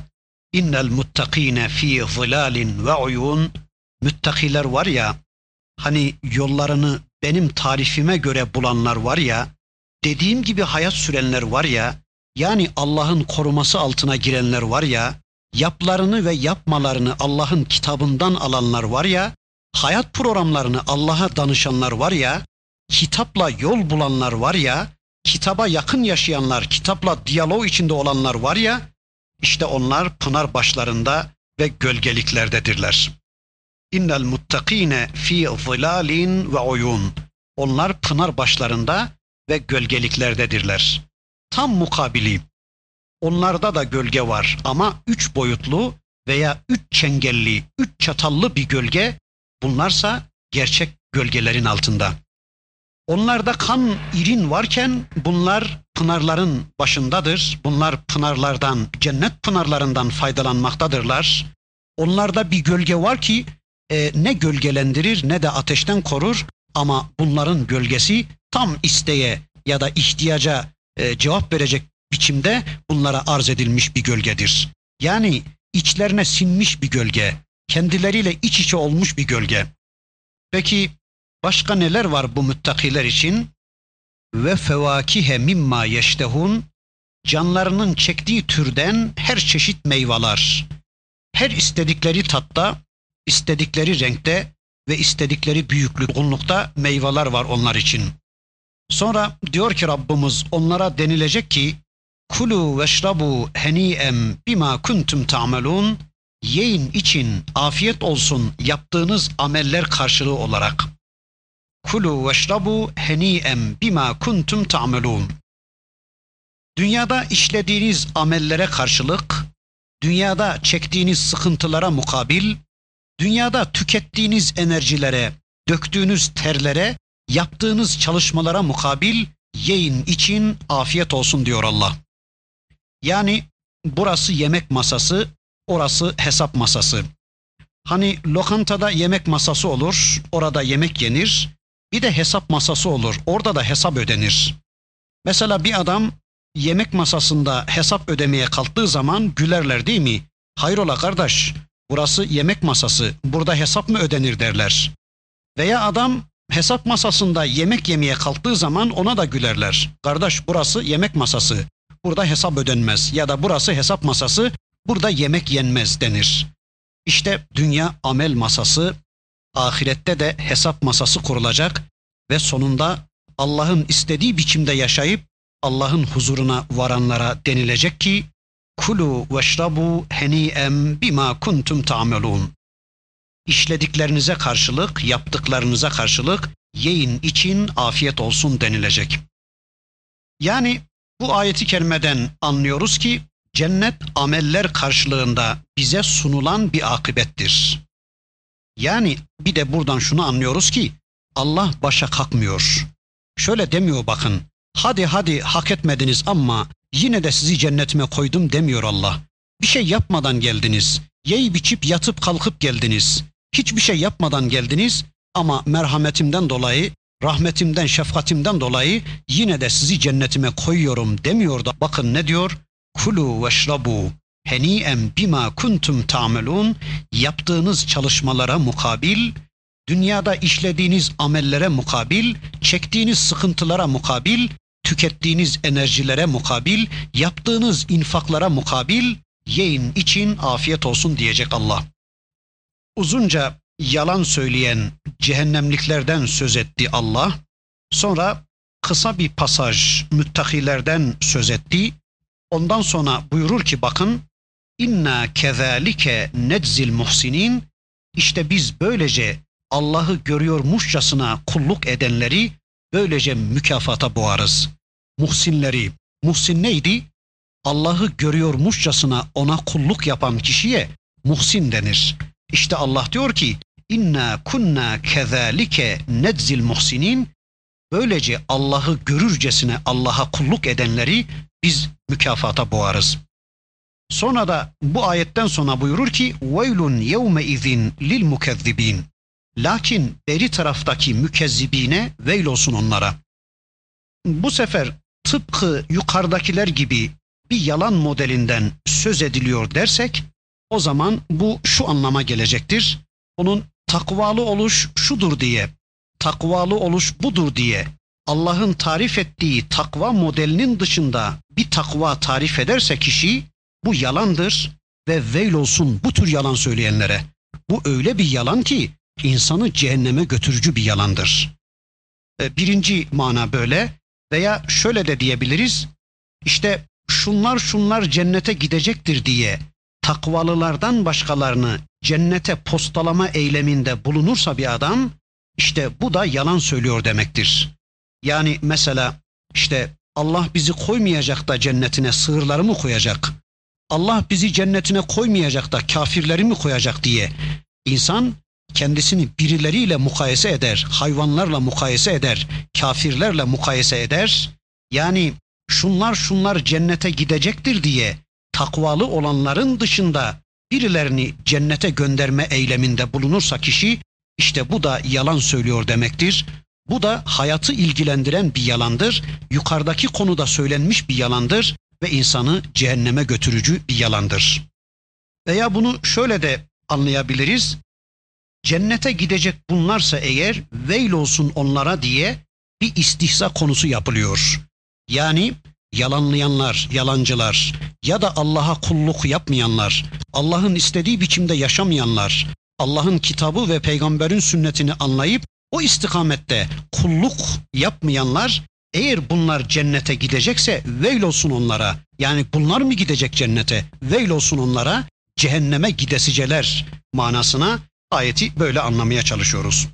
innel muttakine fi zilalin ve uyun müttakiler var ya hani yollarını benim tarifime göre bulanlar var ya dediğim gibi hayat sürenler var ya yani Allah'ın koruması altına girenler var ya yaplarını ve yapmalarını Allah'ın kitabından alanlar var ya hayat programlarını Allah'a danışanlar var ya kitapla yol bulanlar var ya kitaba yakın yaşayanlar, kitapla diyalog içinde olanlar var ya, işte onlar pınar başlarında ve gölgeliklerdedirler. İnnel muttakine fi zilalin ve uyun. Onlar pınar başlarında ve gölgeliklerdedirler. Tam mukabili. Onlarda da gölge var ama üç boyutlu veya üç çengelli, üç çatallı bir gölge. Bunlarsa gerçek gölgelerin altında. Onlarda kan irin varken bunlar pınarların başındadır. Bunlar pınarlardan, cennet pınarlarından faydalanmaktadırlar. Onlarda bir gölge var ki e, ne gölgelendirir ne de ateşten korur ama bunların gölgesi tam isteğe ya da ihtiyaca e, cevap verecek biçimde bunlara arz edilmiş bir gölgedir. Yani içlerine sinmiş bir gölge, kendileriyle iç içe olmuş bir gölge. Peki Başka neler var bu müttakiler için? Ve fevakihe mimma yeştehun canlarının çektiği türden her çeşit meyveler. Her istedikleri tatta, istedikleri renkte ve istedikleri büyüklükte meyveler var onlar için. Sonra diyor ki Rabbimiz onlara denilecek ki Kulu veşrabu heniyem bima kuntum ta'melun Yiyin için afiyet olsun yaptığınız ameller karşılığı olarak. Kulu veşrabu heniyem bima kuntum ta'melun. Dünyada işlediğiniz amellere karşılık, dünyada çektiğiniz sıkıntılara mukabil, dünyada tükettiğiniz enerjilere, döktüğünüz terlere, yaptığınız çalışmalara mukabil yiyin için afiyet olsun diyor Allah. Yani burası yemek masası, orası hesap masası. Hani lokantada yemek masası olur, orada yemek yenir. Bir de hesap masası olur. Orada da hesap ödenir. Mesela bir adam yemek masasında hesap ödemeye kalktığı zaman gülerler değil mi? Hayrola kardeş, burası yemek masası, burada hesap mı ödenir derler. Veya adam hesap masasında yemek yemeye kalktığı zaman ona da gülerler. Kardeş burası yemek masası, burada hesap ödenmez ya da burası hesap masası, burada yemek yenmez denir. İşte dünya amel masası, ahirette de hesap masası kurulacak ve sonunda Allah'ın istediği biçimde yaşayıp Allah'ın huzuruna varanlara denilecek ki kulu veşrabu heniyem bima kuntum ta'melun. İşlediklerinize karşılık, yaptıklarınıza karşılık yiyin için afiyet olsun denilecek. Yani bu ayeti kerimeden anlıyoruz ki cennet ameller karşılığında bize sunulan bir akıbettir. Yani bir de buradan şunu anlıyoruz ki Allah başa kalkmıyor. Şöyle demiyor bakın. Hadi hadi hak etmediniz ama yine de sizi cennetime koydum demiyor Allah. Bir şey yapmadan geldiniz. Yey biçip yatıp kalkıp geldiniz. Hiçbir şey yapmadan geldiniz ama merhametimden dolayı, rahmetimden, şefkatimden dolayı yine de sizi cennetime koyuyorum demiyor da bakın ne diyor? Kulu veşrabu heniyem bima kuntum ta'melun yaptığınız çalışmalara mukabil dünyada işlediğiniz amellere mukabil, çektiğiniz sıkıntılara mukabil, tükettiğiniz enerjilere mukabil, yaptığınız infaklara mukabil yiyin için afiyet olsun diyecek Allah. Uzunca yalan söyleyen cehennemliklerden söz etti Allah. Sonra kısa bir pasaj müttakilerden söz etti. Ondan sonra buyurur ki bakın inna kezalike nedzil muhsinin işte biz böylece Allah'ı görüyormuşçasına kulluk edenleri böylece mükafata boğarız. Muhsinleri, muhsin neydi? Allah'ı görüyormuşçasına ona kulluk yapan kişiye muhsin denir. İşte Allah diyor ki inna kunna kezalike nedzil muhsinin böylece Allah'ı görürcesine Allah'a kulluk edenleri biz mükafata boğarız. Sonra da bu ayetten sonra buyurur ki yevme izin lil mukezzibin. Lakin beri taraftaki mükezzibine veil olsun onlara. Bu sefer tıpkı yukarıdakiler gibi bir yalan modelinden söz ediliyor dersek o zaman bu şu anlama gelecektir. Onun takvalı oluş şudur diye, takvalı oluş budur diye Allah'ın tarif ettiği takva modelinin dışında bir takva tarif ederse kişi bu yalandır ve veil olsun bu tür yalan söyleyenlere. Bu öyle bir yalan ki insanı cehenneme götürücü bir yalandır. E, birinci mana böyle veya şöyle de diyebiliriz. İşte şunlar şunlar cennete gidecektir diye takvalılardan başkalarını cennete postalama eyleminde bulunursa bir adam işte bu da yalan söylüyor demektir. Yani mesela işte Allah bizi koymayacak da cennetine sığırları mı koyacak? Allah bizi cennetine koymayacak da kafirleri mi koyacak diye insan kendisini birileriyle mukayese eder, hayvanlarla mukayese eder, kafirlerle mukayese eder. Yani şunlar şunlar cennete gidecektir diye takvalı olanların dışında birilerini cennete gönderme eyleminde bulunursa kişi işte bu da yalan söylüyor demektir. Bu da hayatı ilgilendiren bir yalandır. Yukarıdaki konuda söylenmiş bir yalandır ve insanı cehenneme götürücü bir yalandır. Veya bunu şöyle de anlayabiliriz. Cennete gidecek bunlarsa eğer veil olsun onlara diye bir istihza konusu yapılıyor. Yani yalanlayanlar, yalancılar ya da Allah'a kulluk yapmayanlar, Allah'ın istediği biçimde yaşamayanlar, Allah'ın kitabı ve peygamberin sünnetini anlayıp o istikamette kulluk yapmayanlar eğer bunlar cennete gidecekse veil olsun onlara. Yani bunlar mı gidecek cennete? Veil olsun onlara cehenneme gidesiceler manasına ayeti böyle anlamaya çalışıyoruz.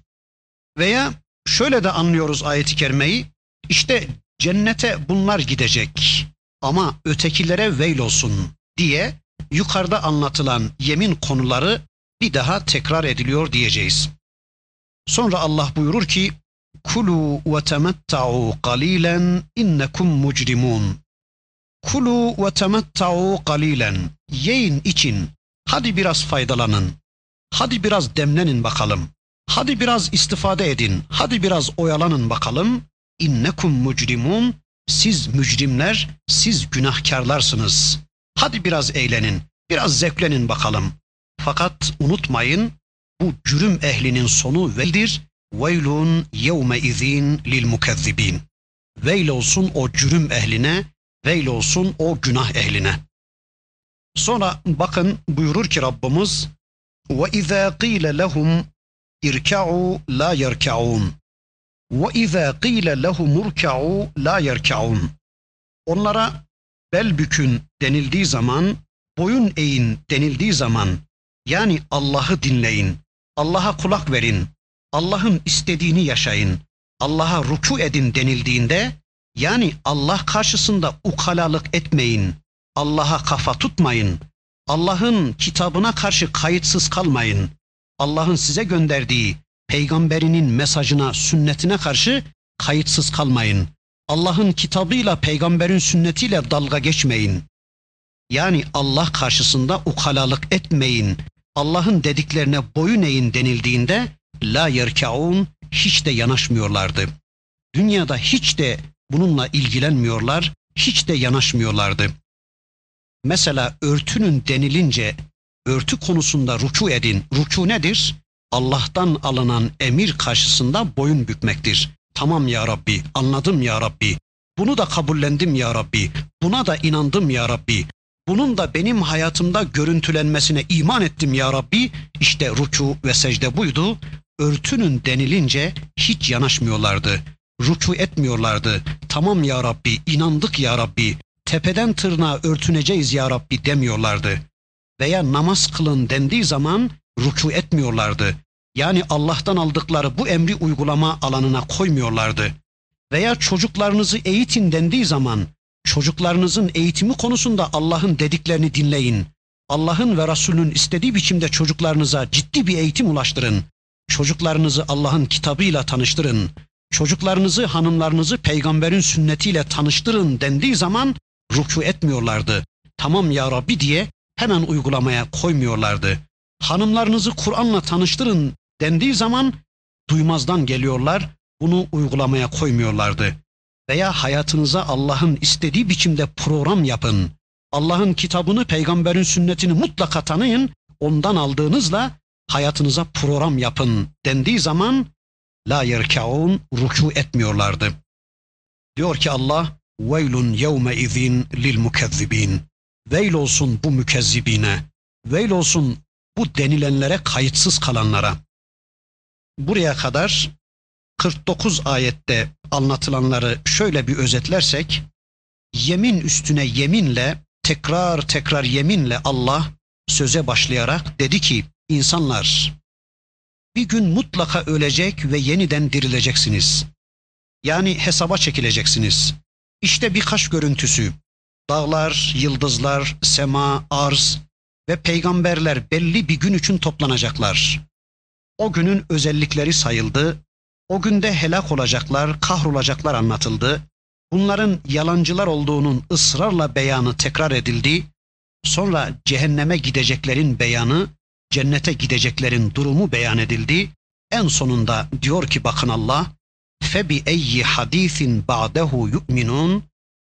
Veya şöyle de anlıyoruz ayeti kerimeyi. İşte cennete bunlar gidecek ama ötekilere veil olsun diye yukarıda anlatılan yemin konuları bir daha tekrar ediliyor diyeceğiz. Sonra Allah buyurur ki Kulu ve temetta'u qalilen innekum mucrimun. Kulu ve temetta'u qalilen. Yiyin için. Hadi biraz faydalanın. Hadi biraz demlenin bakalım. Hadi biraz istifade edin. Hadi biraz oyalanın bakalım. İnnekum mucrimun. Siz mücrimler, siz günahkarlarsınız. Hadi biraz eğlenin. Biraz zevklenin bakalım. Fakat unutmayın bu cürüm ehlinin sonu veldir. İzin lil mukezzibin. Veil olsun o cürüm ehline, veil olsun o günah ehline. Sonra bakın buyurur ki Rabbimiz qîle lehum irka'u la yerka'un ve izâ qîle lehum urka'u la yerka'un Onlara bel bükün denildiği zaman, boyun eğin denildiği zaman yani Allah'ı dinleyin, Allah'a kulak verin, Allah'ın istediğini yaşayın, Allah'a ruku edin denildiğinde yani Allah karşısında ukalalık etmeyin, Allah'a kafa tutmayın, Allah'ın kitabına karşı kayıtsız kalmayın, Allah'ın size gönderdiği peygamberinin mesajına, sünnetine karşı kayıtsız kalmayın. Allah'ın kitabıyla, peygamberin sünnetiyle dalga geçmeyin. Yani Allah karşısında ukalalık etmeyin. Allah'ın dediklerine boyun eğin denildiğinde la yerkaun hiç de yanaşmıyorlardı. Dünyada hiç de bununla ilgilenmiyorlar, hiç de yanaşmıyorlardı. Mesela örtünün denilince örtü konusunda ruku edin. Ruku nedir? Allah'tan alınan emir karşısında boyun bükmektir. Tamam ya Rabbi, anladım ya Rabbi. Bunu da kabullendim ya Rabbi. Buna da inandım ya Rabbi. bunun da benim hayatımda görüntülenmesine iman ettim ya Rabbi. İşte ruku ve secde buydu. Örtünün denilince hiç yanaşmıyorlardı. Ruku etmiyorlardı. Tamam ya Rabbi, inandık ya Rabbi. Tepeden tırnağa örtüneceğiz ya Rabbi demiyorlardı. Veya namaz kılın dendiği zaman ruku etmiyorlardı. Yani Allah'tan aldıkları bu emri uygulama alanına koymuyorlardı. Veya çocuklarınızı eğitin dendiği zaman çocuklarınızın eğitimi konusunda Allah'ın dediklerini dinleyin. Allah'ın ve Resulünün istediği biçimde çocuklarınıza ciddi bir eğitim ulaştırın. Çocuklarınızı Allah'ın kitabıyla tanıştırın. Çocuklarınızı, hanımlarınızı peygamberin sünnetiyle tanıştırın dendiği zaman ruku etmiyorlardı. Tamam ya Rabbi diye hemen uygulamaya koymuyorlardı. Hanımlarınızı Kur'an'la tanıştırın dendiği zaman duymazdan geliyorlar, bunu uygulamaya koymuyorlardı. Veya hayatınıza Allah'ın istediği biçimde program yapın. Allah'ın kitabını, peygamberin sünnetini mutlaka tanıyın. Ondan aldığınızla hayatınıza program yapın dendiği zaman la yerkaun ruku etmiyorlardı. Diyor ki Allah veylun yevme izin lil mukezzibin. Veil olsun bu mükezzibine. Veil olsun bu denilenlere kayıtsız kalanlara. Buraya kadar 49 ayette anlatılanları şöyle bir özetlersek yemin üstüne yeminle tekrar tekrar yeminle Allah söze başlayarak dedi ki insanlar bir gün mutlaka ölecek ve yeniden dirileceksiniz. Yani hesaba çekileceksiniz. İşte birkaç görüntüsü. Dağlar, yıldızlar, sema, arz ve peygamberler belli bir gün için toplanacaklar. O günün özellikleri sayıldı. O günde helak olacaklar, kahrolacaklar anlatıldı. Bunların yalancılar olduğunun ısrarla beyanı tekrar edildi. Sonra cehenneme gideceklerin beyanı, cennete gideceklerin durumu beyan edildi. En sonunda diyor ki bakın Allah, febi eyyi hadisin ba'dehu yu'minun.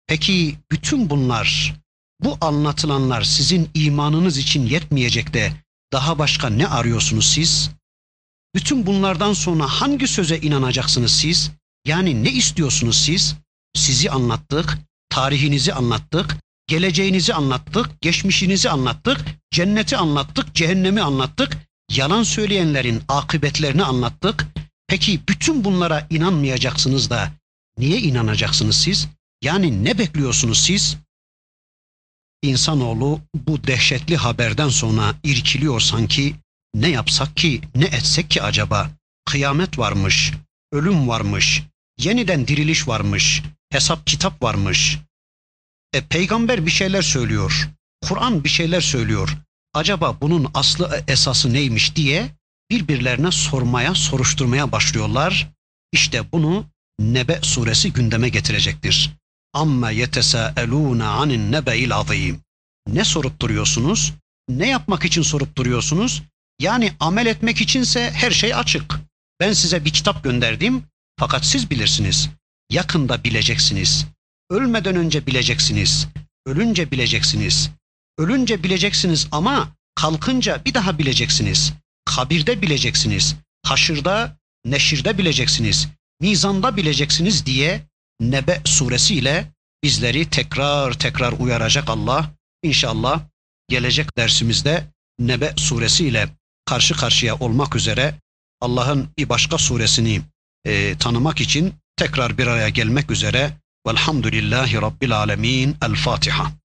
Peki bütün bunlar, bu anlatılanlar sizin imanınız için yetmeyecek de daha başka ne arıyorsunuz siz? Bütün bunlardan sonra hangi söze inanacaksınız siz? Yani ne istiyorsunuz siz? Sizi anlattık, tarihinizi anlattık, geleceğinizi anlattık, geçmişinizi anlattık, cenneti anlattık, cehennemi anlattık, yalan söyleyenlerin akıbetlerini anlattık. Peki bütün bunlara inanmayacaksınız da niye inanacaksınız siz? Yani ne bekliyorsunuz siz? İnsanoğlu bu dehşetli haberden sonra irkiliyor sanki. Ne yapsak ki, ne etsek ki acaba? Kıyamet varmış, ölüm varmış, yeniden diriliş varmış, hesap kitap varmış. E, peygamber bir şeyler söylüyor. Kur'an bir şeyler söylüyor. Acaba bunun aslı esası neymiş diye birbirlerine sormaya, soruşturmaya başlıyorlar. İşte bunu Nebe suresi gündeme getirecektir. Amma yetesâelûne anin nebe'il azîm. Ne sorup duruyorsunuz? Ne yapmak için sorup duruyorsunuz? Yani amel etmek içinse her şey açık. Ben size bir kitap gönderdim fakat siz bilirsiniz. Yakında bileceksiniz. Ölmeden önce bileceksiniz. Ölünce bileceksiniz. Ölünce bileceksiniz ama kalkınca bir daha bileceksiniz. Kabirde bileceksiniz. Haşırda, neşirde bileceksiniz. Mizanda bileceksiniz diye Nebe suresiyle bizleri tekrar tekrar uyaracak Allah. İnşallah gelecek dersimizde Nebe suresiyle karşı karşıya olmak üzere Allah'ın bir başka suresini e, tanımak için tekrar bir araya gelmek üzere velhamdülillahi rabbil alemin el Fatiha.